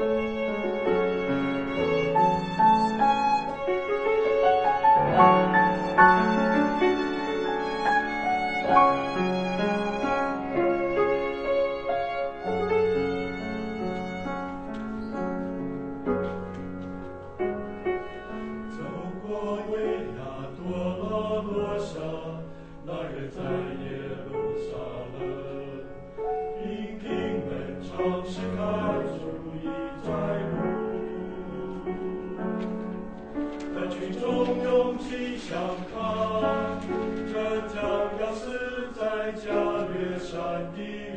走过危崖，躲那落下，那人再也。心中勇气想抗，这将要死在加略山的。